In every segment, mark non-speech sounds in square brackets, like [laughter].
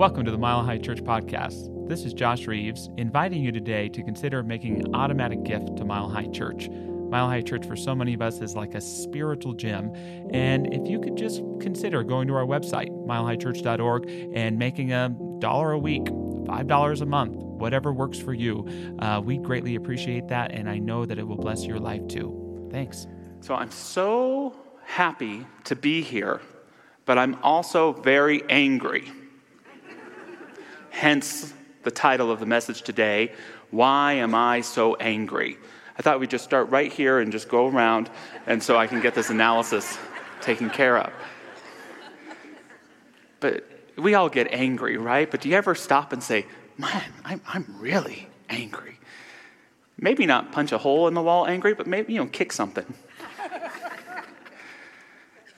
Welcome to the Mile High Church Podcast. This is Josh Reeves, inviting you today to consider making an automatic gift to Mile High Church. Mile High Church, for so many of us, is like a spiritual gym. And if you could just consider going to our website, milehighchurch.org, and making a dollar a week, $5 a month, whatever works for you, uh, we greatly appreciate that. And I know that it will bless your life too. Thanks. So I'm so happy to be here, but I'm also very angry. Hence the title of the message today Why Am I So Angry? I thought we'd just start right here and just go around, and so I can get this analysis taken care of. But we all get angry, right? But do you ever stop and say, Man, I'm, I'm really angry? Maybe not punch a hole in the wall angry, but maybe, you know, kick something.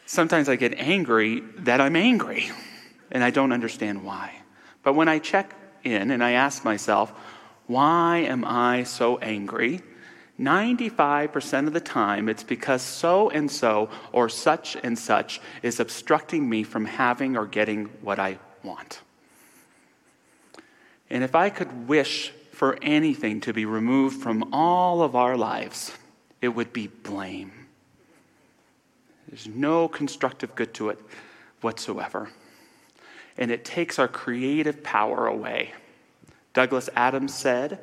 Sometimes I get angry that I'm angry, and I don't understand why. But when I check in and I ask myself, why am I so angry? 95% of the time, it's because so and so or such and such is obstructing me from having or getting what I want. And if I could wish for anything to be removed from all of our lives, it would be blame. There's no constructive good to it whatsoever and it takes our creative power away. Douglas Adams said,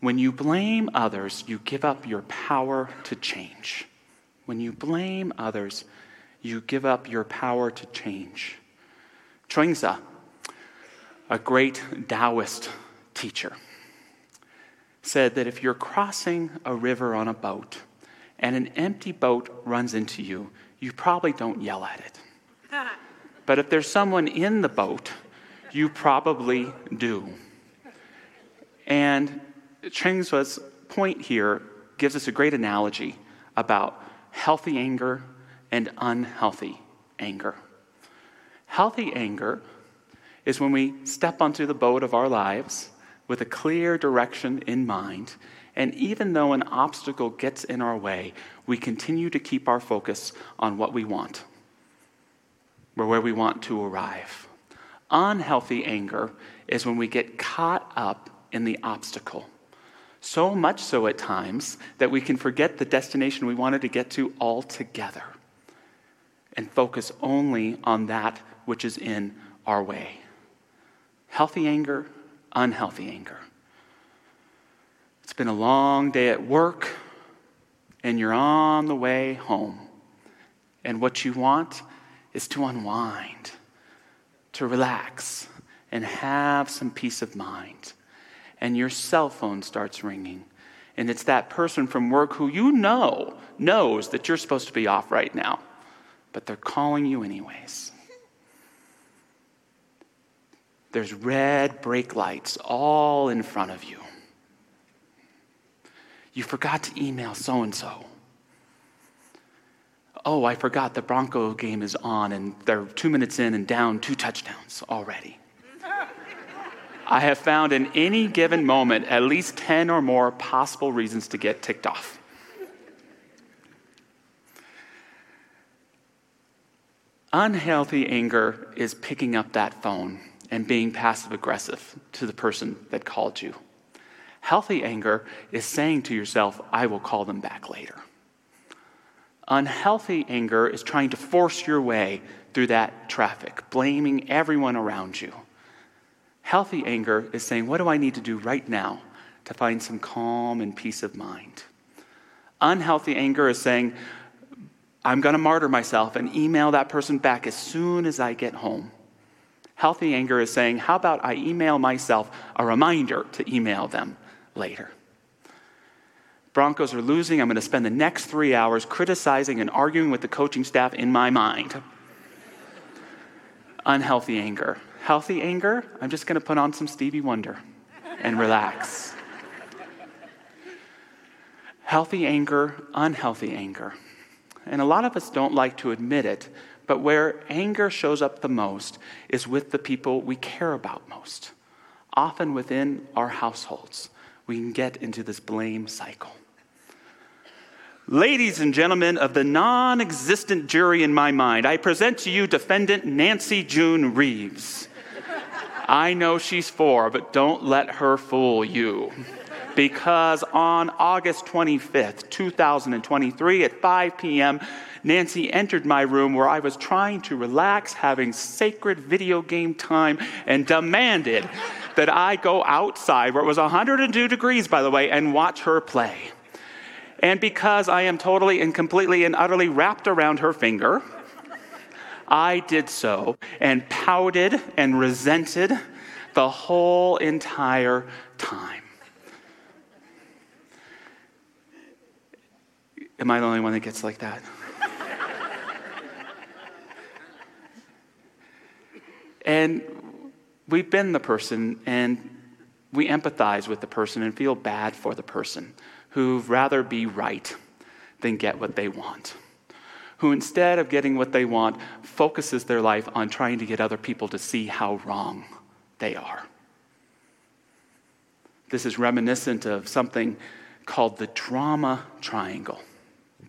When you blame others, you give up your power to change. When you blame others, you give up your power to change. Chuang-Tzu, a great Taoist teacher, said that if you're crossing a river on a boat and an empty boat runs into you, you probably don't yell at it. [laughs] But if there's someone in the boat, you probably do. And Chuang-Tzu's point here gives us a great analogy about healthy anger and unhealthy anger. Healthy anger is when we step onto the boat of our lives with a clear direction in mind, and even though an obstacle gets in our way, we continue to keep our focus on what we want we're where we want to arrive. Unhealthy anger is when we get caught up in the obstacle. So much so at times that we can forget the destination we wanted to get to altogether and focus only on that which is in our way. Healthy anger, unhealthy anger. It's been a long day at work, and you're on the way home. And what you want is to unwind, to relax, and have some peace of mind. And your cell phone starts ringing. And it's that person from work who you know knows that you're supposed to be off right now, but they're calling you anyways. There's red brake lights all in front of you. You forgot to email so and so oh, I forgot the Bronco game is on and they're two minutes in and down two touchdowns already. I have found in any given moment at least 10 or more possible reasons to get ticked off. Unhealthy anger is picking up that phone and being passive aggressive to the person that called you. Healthy anger is saying to yourself, I will call them back later. Unhealthy anger is trying to force your way through that traffic, blaming everyone around you. Healthy anger is saying, What do I need to do right now to find some calm and peace of mind? Unhealthy anger is saying, I'm going to martyr myself and email that person back as soon as I get home. Healthy anger is saying, How about I email myself a reminder to email them later? Broncos are losing. I'm going to spend the next three hours criticizing and arguing with the coaching staff in my mind. Unhealthy anger. Healthy anger, I'm just going to put on some Stevie Wonder and relax. Healthy anger, unhealthy anger. And a lot of us don't like to admit it, but where anger shows up the most is with the people we care about most. Often within our households, we can get into this blame cycle. Ladies and gentlemen of the non existent jury in my mind, I present to you defendant Nancy June Reeves. I know she's four, but don't let her fool you. Because on August 25th, 2023, at 5 p.m., Nancy entered my room where I was trying to relax, having sacred video game time, and demanded that I go outside, where it was 102 degrees, by the way, and watch her play. And because I am totally and completely and utterly wrapped around her finger, I did so and pouted and resented the whole entire time. Am I the only one that gets like that? and we've been the person and we empathize with the person and feel bad for the person who'd rather be right than get what they want who, instead of getting what they want, focuses their life on trying to get other people to see how wrong they are. This is reminiscent of something called the drama triangle,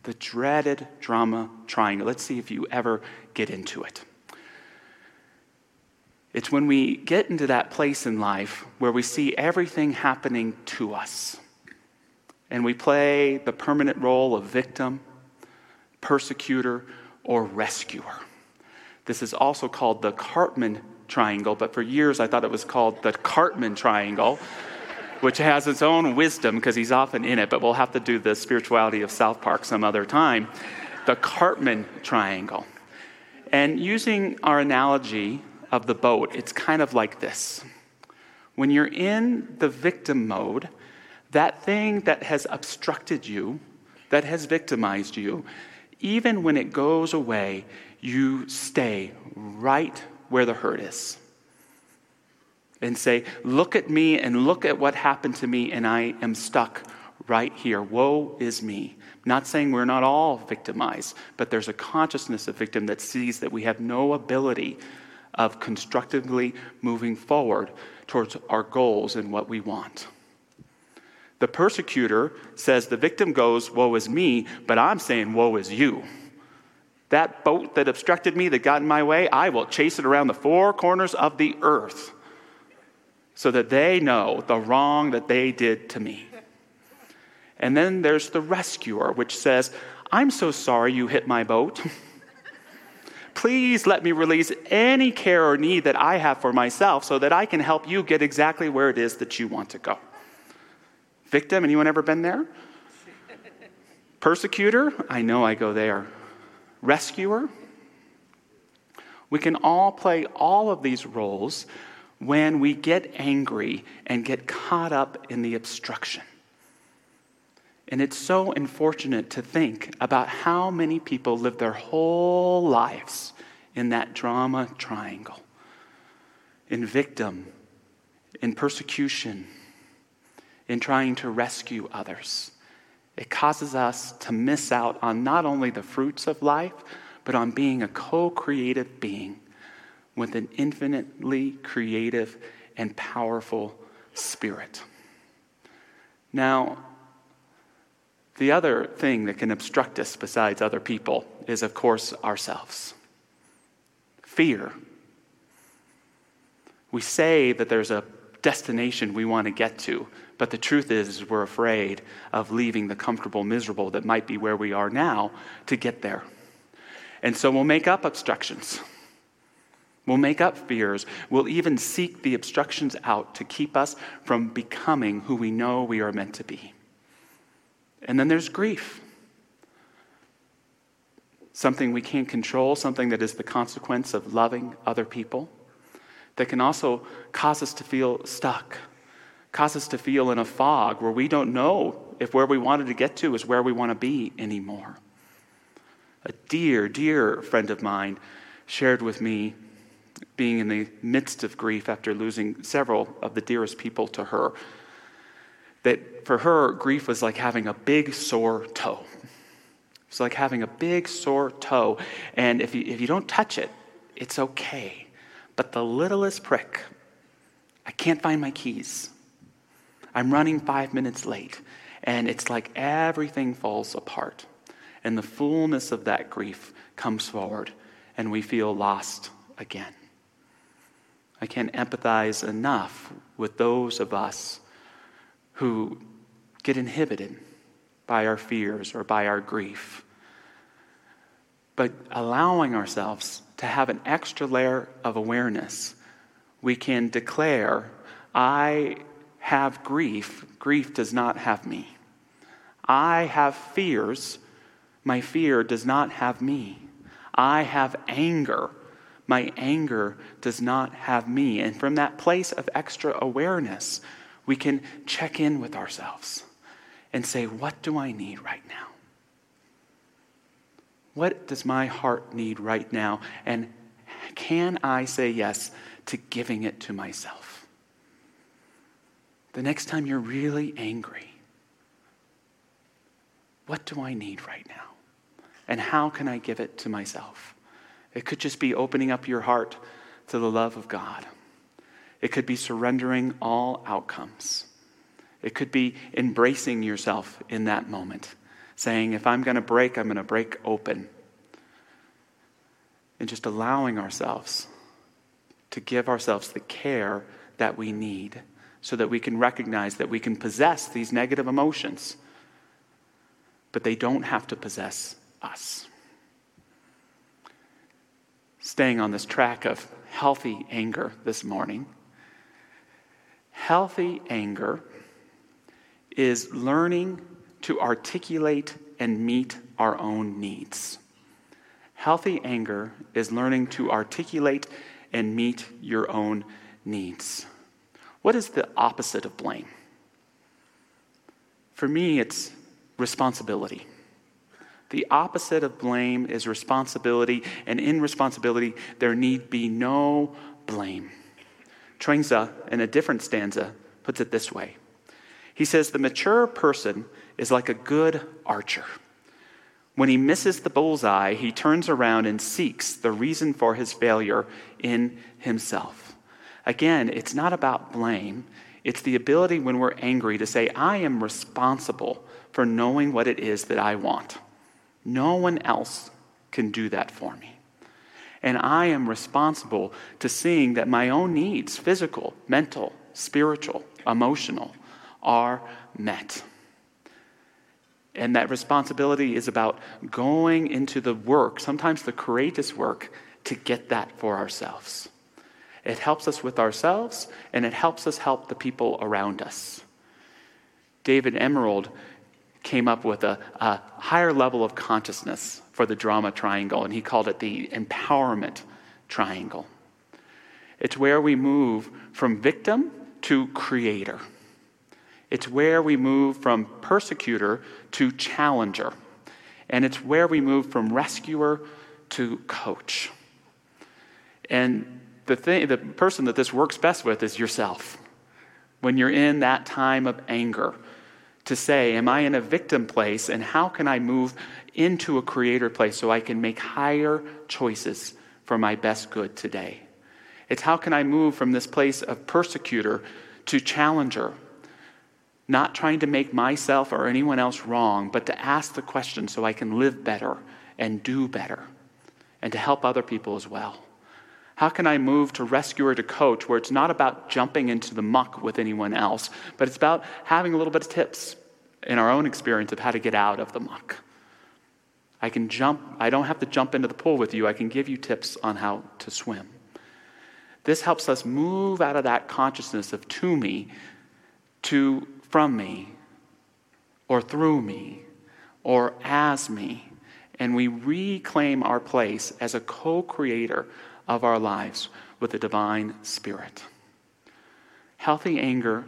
the dreaded drama triangle. Let's see if you ever get into it. It's when we get into that place in life where we see everything happening to us and we play the permanent role of victim persecutor, or rescuer. This is also called the Karpman triangle, but for years I thought it was called the Cartman triangle, [laughs] which has its own wisdom because he's often in it, but we'll have to do the spirituality of South Park some other time. The Karpman triangle. And using our analogy of the boat, it's kind of like this. When you're in the victim mode, that thing that has obstructed you, that has victimized you, even when it goes away, you stay right where the hurt is. And say, Look at me and look at what happened to me, and I am stuck right here. Woe is me. Not saying we're not all victimized, but there's a consciousness of victim that sees that we have no ability of constructively moving forward towards our goals and what we want. The persecutor says the victim goes, Woe is me, but I'm saying, Woe is you. That boat that obstructed me, that got in my way, I will chase it around the four corners of the earth so that they know the wrong that they did to me. And then there's the rescuer, which says, I'm so sorry you hit my boat. [laughs] Please let me release any care or need that I have for myself so that I can help you get exactly where it is that you want to go. Victim, anyone ever been there? Persecutor, I know I go there. Rescuer, we can all play all of these roles when we get angry and get caught up in the obstruction. And it's so unfortunate to think about how many people live their whole lives in that drama triangle in victim, in persecution, in trying to rescue others. It causes us to miss out on not only the fruits of life, but on being a co creative being with an infinitely creative and powerful spirit. Now, the other thing that can obstruct us besides other people is, of course, ourselves. Fear. We say that there's a destination we want to get to, but the truth is, we're afraid of leaving the comfortable, miserable that might be where we are now to get there. And so we'll make up obstructions. We'll make up fears. We'll even seek the obstructions out to keep us from becoming who we know we are meant to be. And then there's grief something we can't control, something that is the consequence of loving other people, that can also cause us to feel stuck, cause us to feel in a fog where we don't know if where we wanted to get to is where we want to be anymore. A dear, dear friend of mine shared with me being in the midst of grief after losing several of the dearest people to her. That for her, grief was like having a big sore toe. It's like having a big sore toe. And if you, if you don't touch it, it's okay. But the littlest prick, I can't find my keys. I'm running five minutes late. And it's like everything falls apart. And the fullness of that grief comes forward, and we feel lost again. I can't empathize enough with those of us who get inhibited by our fears or by our grief. But allowing ourselves to have an extra layer of awareness, we can declare, I have grief. Grief does not have me. I have fears. My fear does not have me. I have anger. My anger does not have me. And from that place of extra awareness, we can check in with ourselves and say, What do I need right now? What does my heart need right now? And can I say yes to giving it to myself? The next time you're really angry, what do I need right now? And how can I give it to myself? It could just be opening up your heart to the love of God. It could be surrendering all outcomes. It could be embracing yourself in that moment, saying, if I'm going to break, I'm going to break open. And just allowing ourselves to give ourselves the care that we need so that we can recognize that we can possess these negative emotions, but they don't have to possess us. Staying on this track of healthy anger this morning, healthy anger is learning to articulate and meet our own needs. Healthy anger is learning to articulate and meet your own needs. What is the opposite of blame? For me, it's responsibility. The opposite of blame is responsibility, and in responsibility, there need be no blame. Chuang-Tzu, in a different stanza, puts it this way He says, The mature person is like a good archer. When he misses the bullseye, he turns around and seeks the reason for his failure in himself. Again, it's not about blame. It's the ability when we're angry to say, I am responsible for knowing what it is that I want. No one else can do that for me. And I am responsible to seeing that my own needs, physical, mental, spiritual, emotional, are met. And that responsibility is about going into the work, sometimes the courageous work, to get that for ourselves. It helps us with ourselves, and it helps us help the people around us. David Emerald came up with a, a higher level of consciousness for the drama triangle, and he called it the empowerment triangle. It's where we move from victim to creator. It's where we move from persecutor to challenger. And it's where we move from rescuer to coach. And the, thing, the person that this works best with is yourself. When you're in that time of anger, to say, Am I in a victim place? And how can I move into a creator place so I can make higher choices for my best good today? It's how can I move from this place of persecutor to challenger? Not trying to make myself or anyone else wrong, but to ask the question so I can live better and do better and to help other people as well. How can I move to rescue rescuer to coach where it's not about jumping into the muck with anyone else, but it's about having a little bit of tips in our own experience of how to get out of the muck? I can jump, I don't have to jump into the pool with you. I can give you tips on how to swim. This helps us move out of that consciousness of to me to from me or through me or as me. And we reclaim our place as a co creator of our lives with the divine spirit. Healthy anger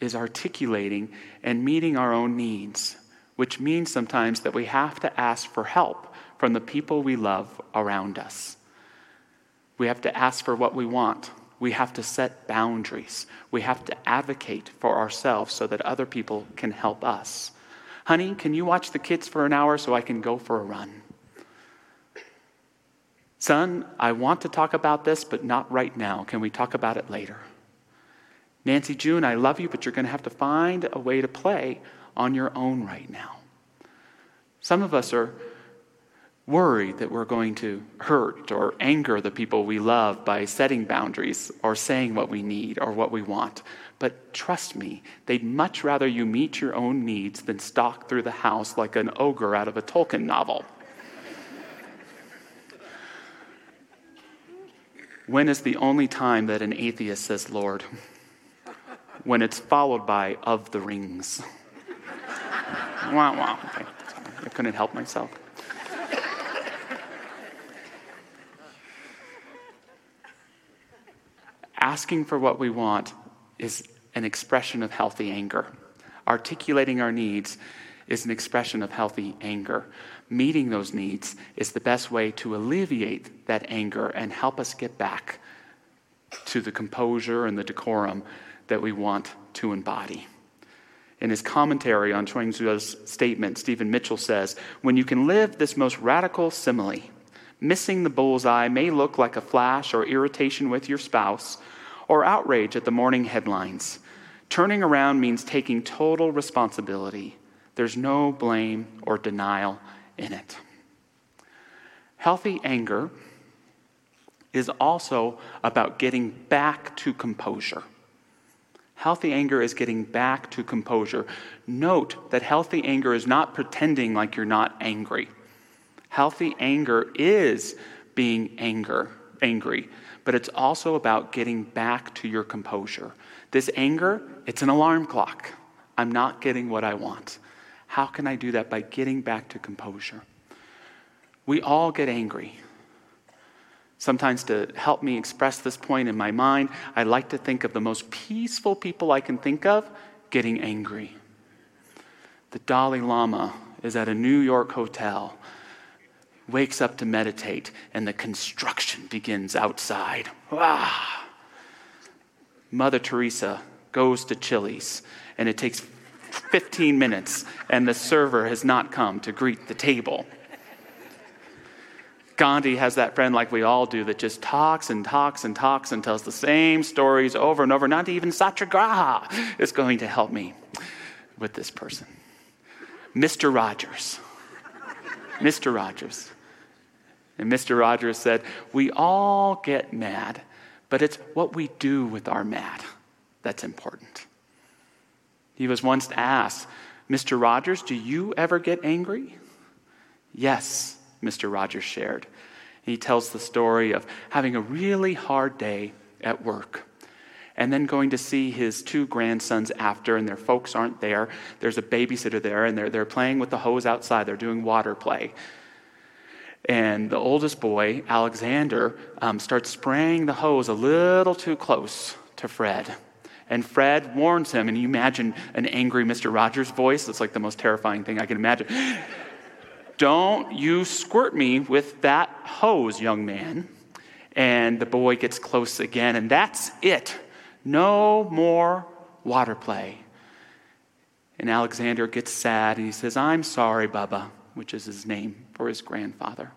is articulating and meeting our own needs, which means sometimes that we have to ask for help from the people we love around us. We have to ask for what we want. We have to set boundaries. We have to advocate for ourselves so that other people can help us. Honey, can you watch the kids for an hour so I can go for a run? Son, I want to talk about this, but not right now. Can we talk about it later? Nancy June, I love you, but you're going to have to find a way to play on your own right now. Some of us are worried that we're going to hurt or anger the people we love by setting boundaries or saying what we need or what we want. But trust me, they'd much rather you meet your own needs than stalk through the house like an ogre out of a Tolkien novel. When is the only time that an atheist says Lord? When it's followed by of the rings. wow, wow. Okay. I couldn't help myself. Asking for what we want is an expression of healthy anger. Articulating our needs is an expression of healthy anger. Meeting those needs is the best way to alleviate that anger and help us get back to the composure and the decorum that we want to embody. In his commentary on Chuang-Tzu's statement, Stephen Mitchell says, When you can live this most radical simile, missing the bullseye may look like a flash or irritation with your spouse, or outrage at the morning headlines. Turning around means taking total responsibility. There's no blame or denial in it. Healthy anger is also about getting back to composure. Healthy anger is getting back to composure. Note that healthy anger is not pretending like you're not angry. Healthy anger is being anger, angry but it's also about getting back to your composure. This anger, it's an alarm clock. I'm not getting what I want. How can I do that? By getting back to composure. We all get angry. Sometimes, to help me express this point in my mind, I like to think of the most peaceful people I can think of getting angry. The Dalai Lama is at a New York hotel wakes up to meditate, and the construction begins outside. Ah. Mother Teresa goes to Chili's, and it takes 15 minutes, and the server has not come to greet the table. Gandhi has that friend, like we all do, that just talks and talks and talks and tells the same stories over and over. Not even Satyagraha is going to help me with this person. Mr. Rogers. Mr. Rogers. And Mr. Rogers said, We all get mad, but it's what we do with our mad that's important. He was once asked, Mr. Rogers, do you ever get angry? Yes, Mr. Rogers shared. He tells the story of having a really hard day at work and then going to see his two grandsons after, and their folks aren't there. There's a babysitter there, and they're, they're playing with the hose outside. They're doing water play. And the oldest boy, Alexander, um, starts spraying the hose a little too close to Fred. And Fred warns him, and you imagine an angry Mr. Rogers voice. That's like the most terrifying thing I can imagine. [gasps] Don't you squirt me with that hose, young man. And the boy gets close again, and that's it. No more water play. And Alexander gets sad, and he says, I'm sorry, Bubba which is his name for his grandfather.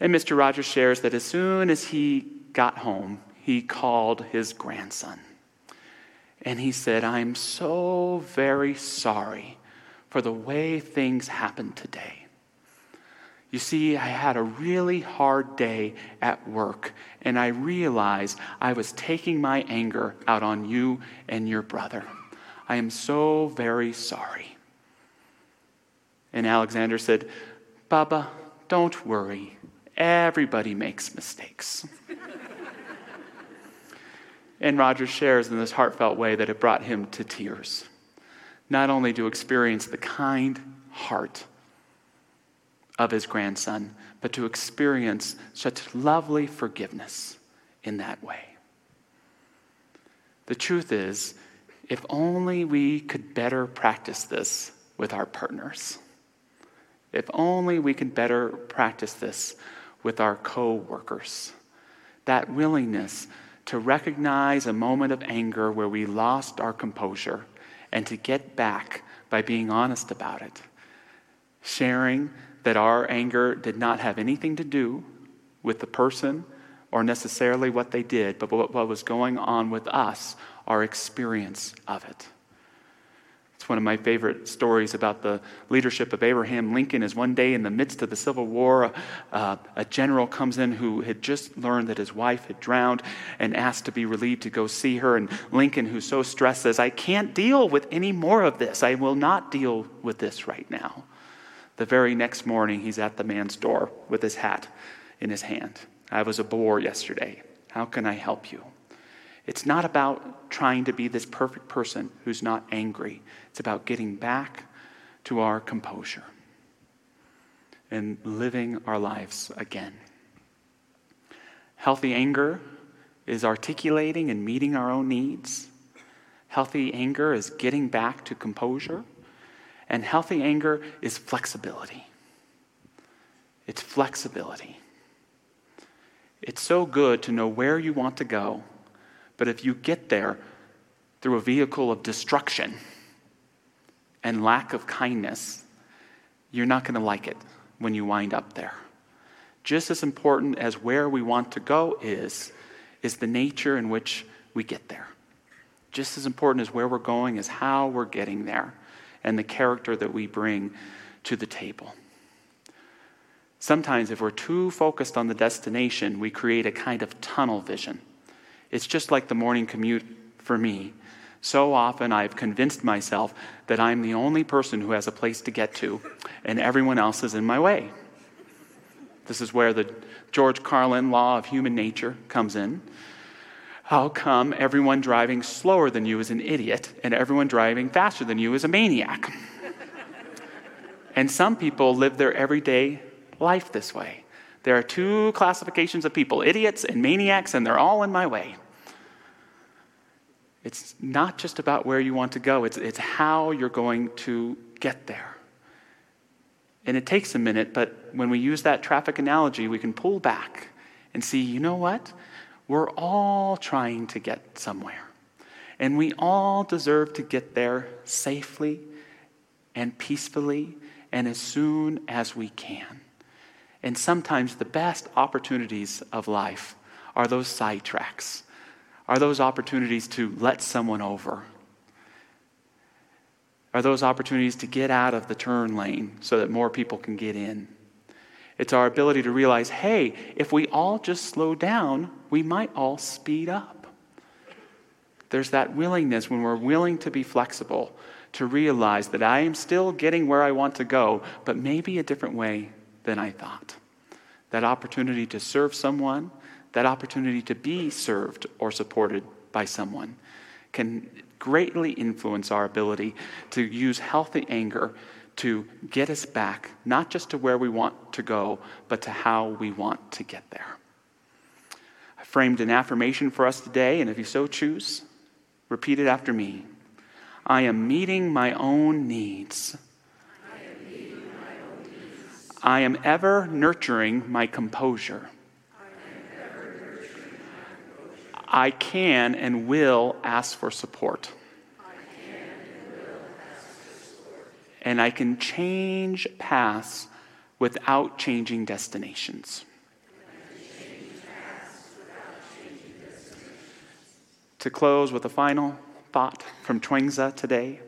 And Mr. Rogers shares that as soon as he got home, he called his grandson. And he said, I'm so very sorry for the way things happened today. You see, I had a really hard day at work, and I realized I was taking my anger out on you and your brother. I am so very sorry. And Alexander said, Baba, don't worry. Everybody makes mistakes. [laughs] and Roger shares in this heartfelt way that it brought him to tears, not only to experience the kind heart of his grandson, but to experience such lovely forgiveness in that way. The truth is, if only we could better practice this with our partners. If only we could better practice this with our co workers. That willingness to recognize a moment of anger where we lost our composure and to get back by being honest about it. Sharing that our anger did not have anything to do with the person or necessarily what they did, but what was going on with us, our experience of it. It's one of my favorite stories about the leadership of Abraham Lincoln. Is one day in the midst of the Civil War, uh, a general comes in who had just learned that his wife had drowned and asked to be relieved to go see her. And Lincoln, who's so stressed, says, "I can't deal with any more of this. I will not deal with this right now." The very next morning, he's at the man's door with his hat in his hand. I was a bore yesterday. How can I help you? It's not about trying to be this perfect person who's not angry. It's about getting back to our composure and living our lives again. Healthy anger is articulating and meeting our own needs. Healthy anger is getting back to composure. And healthy anger is flexibility. It's flexibility. It's so good to know where you want to go but if you get there through a vehicle of destruction and lack of kindness, you're not going to like it when you wind up there. Just as important as where we want to go is, is the nature in which we get there. Just as important as where we're going is how we're getting there and the character that we bring to the table. Sometimes, if we're too focused on the destination, we create a kind of tunnel vision it's just like the morning commute for me. So often I've convinced myself that I'm the only person who has a place to get to, and everyone else is in my way. This is where the George Carlin law of human nature comes in. How come everyone driving slower than you is an idiot, and everyone driving faster than you is a maniac? and some people live their everyday life this way. There are two classifications of people idiots and maniacs, and they're all in my way. It's not just about where you want to go, it's, it's how you're going to get there. And it takes a minute, but when we use that traffic analogy, we can pull back and see you know what? We're all trying to get somewhere. And we all deserve to get there safely and peacefully and as soon as we can. And sometimes the best opportunities of life are those sidetracks are those opportunities to let someone over? Are those opportunities to get out of the turn lane so that more people can get in? It's our ability to realize hey, if we all just slow down, we might all speed up. There's that willingness when we're willing to be flexible to realize that I am still getting where I want to go, but maybe a different way than I thought. That opportunity to serve someone that opportunity to be served or supported by someone can greatly influence our ability to use healthy anger to get us back, not just to where we want to go, but to how we want to get there. I framed an affirmation for us today, and if you so choose, repeat it after me. I am meeting my own needs. I am, my own needs. I am ever nurturing my composure. I can and will ask for support. And I can change paths without changing destinations. To close with a final thought from Chuang-Tzu today,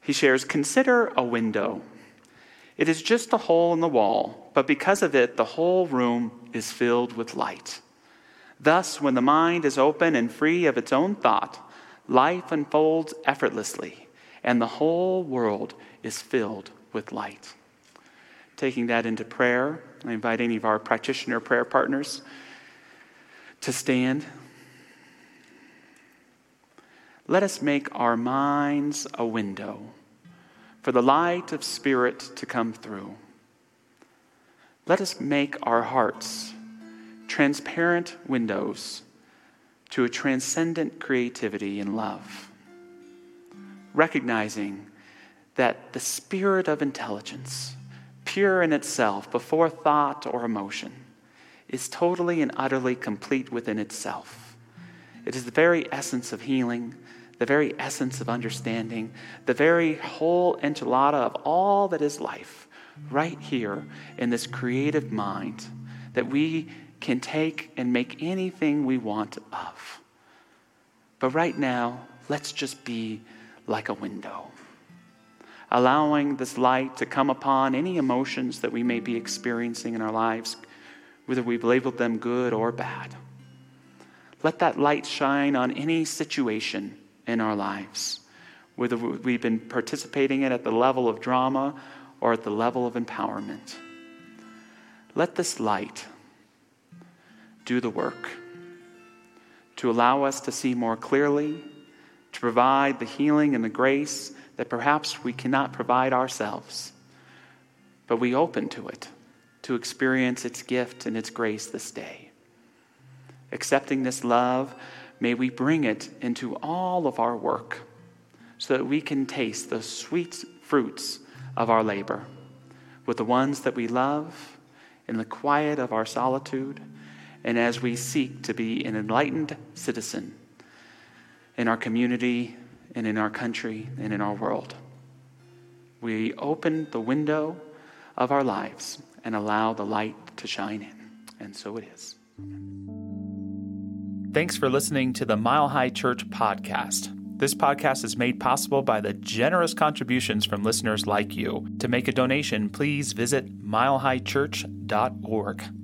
he shares Consider a window. It is just a hole in the wall, but because of it, the whole room is filled with light. Thus, when the mind is open and free of its own thought, life unfolds effortlessly, and the whole world is filled with light. Taking that into prayer, I invite any of our practitioner prayer partners to stand. Let us make our minds a window for the light of Spirit to come through. Let us make our hearts transparent windows to a transcendent creativity and love. Recognizing that the spirit of intelligence, pure in itself, before thought or emotion, is totally and utterly complete within itself. It is the very essence of healing, the very essence of understanding, the very whole enchilada of all that is life, right here in this creative mind that we can take and make anything we want of. But right now, let's just be like a window, allowing this light to come upon any emotions that we may be experiencing in our lives, whether we've labeled them good or bad. Let that light shine on any situation in our lives, whether we've been participating in at the level of drama or at the level of empowerment. Let this light do the work to allow us to see more clearly, to provide the healing and the grace that perhaps we cannot provide ourselves. But we open to it to experience its gift and its grace this day. Accepting this love, may we bring it into all of our work so that we can taste the sweet fruits of our labor with the ones that we love in the quiet of our solitude and as we seek to be an enlightened citizen in our community and in our country and in our world. We open the window of our lives and allow the light to shine in. And so it is. Thanks for listening to the Mile High Church podcast. This podcast is made possible by the generous contributions from listeners like you. To make a donation, please visit milehighchurch.org.